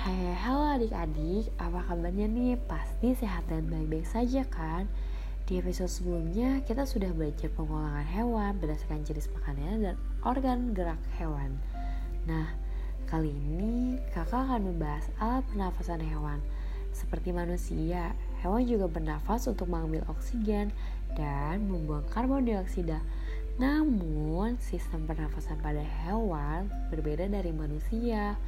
Hai, halo adik-adik, apa kabarnya nih? Pasti sehat dan baik-baik saja kan? Di episode sebelumnya, kita sudah belajar pengulangan hewan berdasarkan jenis makanannya dan organ gerak hewan. Nah, kali ini kakak akan membahas alat pernafasan hewan. Seperti manusia, hewan juga bernafas untuk mengambil oksigen dan membuang karbon dioksida. Namun, sistem pernafasan pada hewan berbeda dari manusia.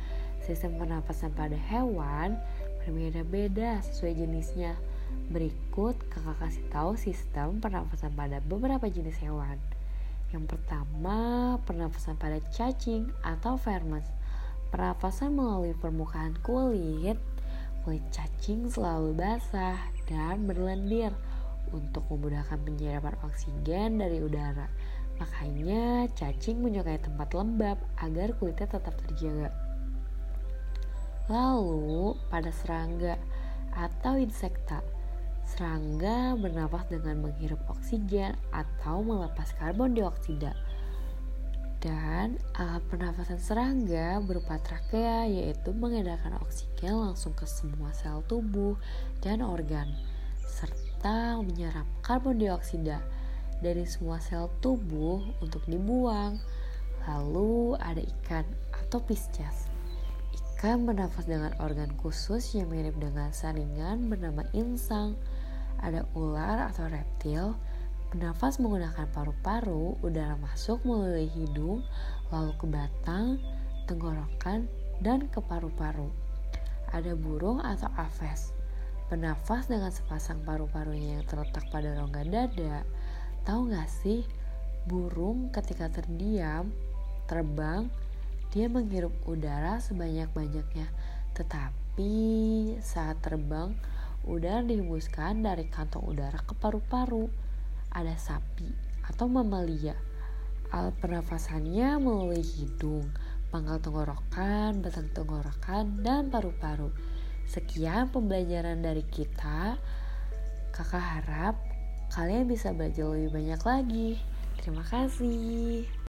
Sistem pernapasan pada hewan berbeda-beda sesuai jenisnya. Berikut kakak kasih tahu sistem pernapasan pada beberapa jenis hewan. Yang pertama, pernapasan pada cacing atau vermes. Pernapasan melalui permukaan kulit. Kulit cacing selalu basah dan berlendir untuk memudahkan penyerapan oksigen dari udara. Makanya cacing menyukai tempat lembab agar kulitnya tetap terjaga. Lalu pada serangga atau insekta, serangga bernapas dengan menghirup oksigen atau melepas karbon dioksida. Dan alat pernafasan serangga berupa trakea yaitu mengedarkan oksigen langsung ke semua sel tubuh dan organ serta menyerap karbon dioksida dari semua sel tubuh untuk dibuang. Lalu ada ikan atau pisces Ikan bernafas dengan organ khusus yang mirip dengan saringan bernama insang. Ada ular atau reptil bernafas menggunakan paru-paru, udara masuk melalui hidung, lalu ke batang, tenggorokan, dan ke paru-paru. Ada burung atau aves, bernafas dengan sepasang paru-parunya yang terletak pada rongga dada. Tahu gak sih, burung ketika terdiam, terbang, dia menghirup udara sebanyak-banyaknya, tetapi saat terbang, udara dihembuskan dari kantong udara ke paru-paru. Ada sapi atau mamalia. Alat pernafasannya melalui hidung, pangkal tenggorokan, batang tenggorokan, dan paru-paru. Sekian pembelajaran dari kita. Kakak harap kalian bisa belajar lebih banyak lagi. Terima kasih.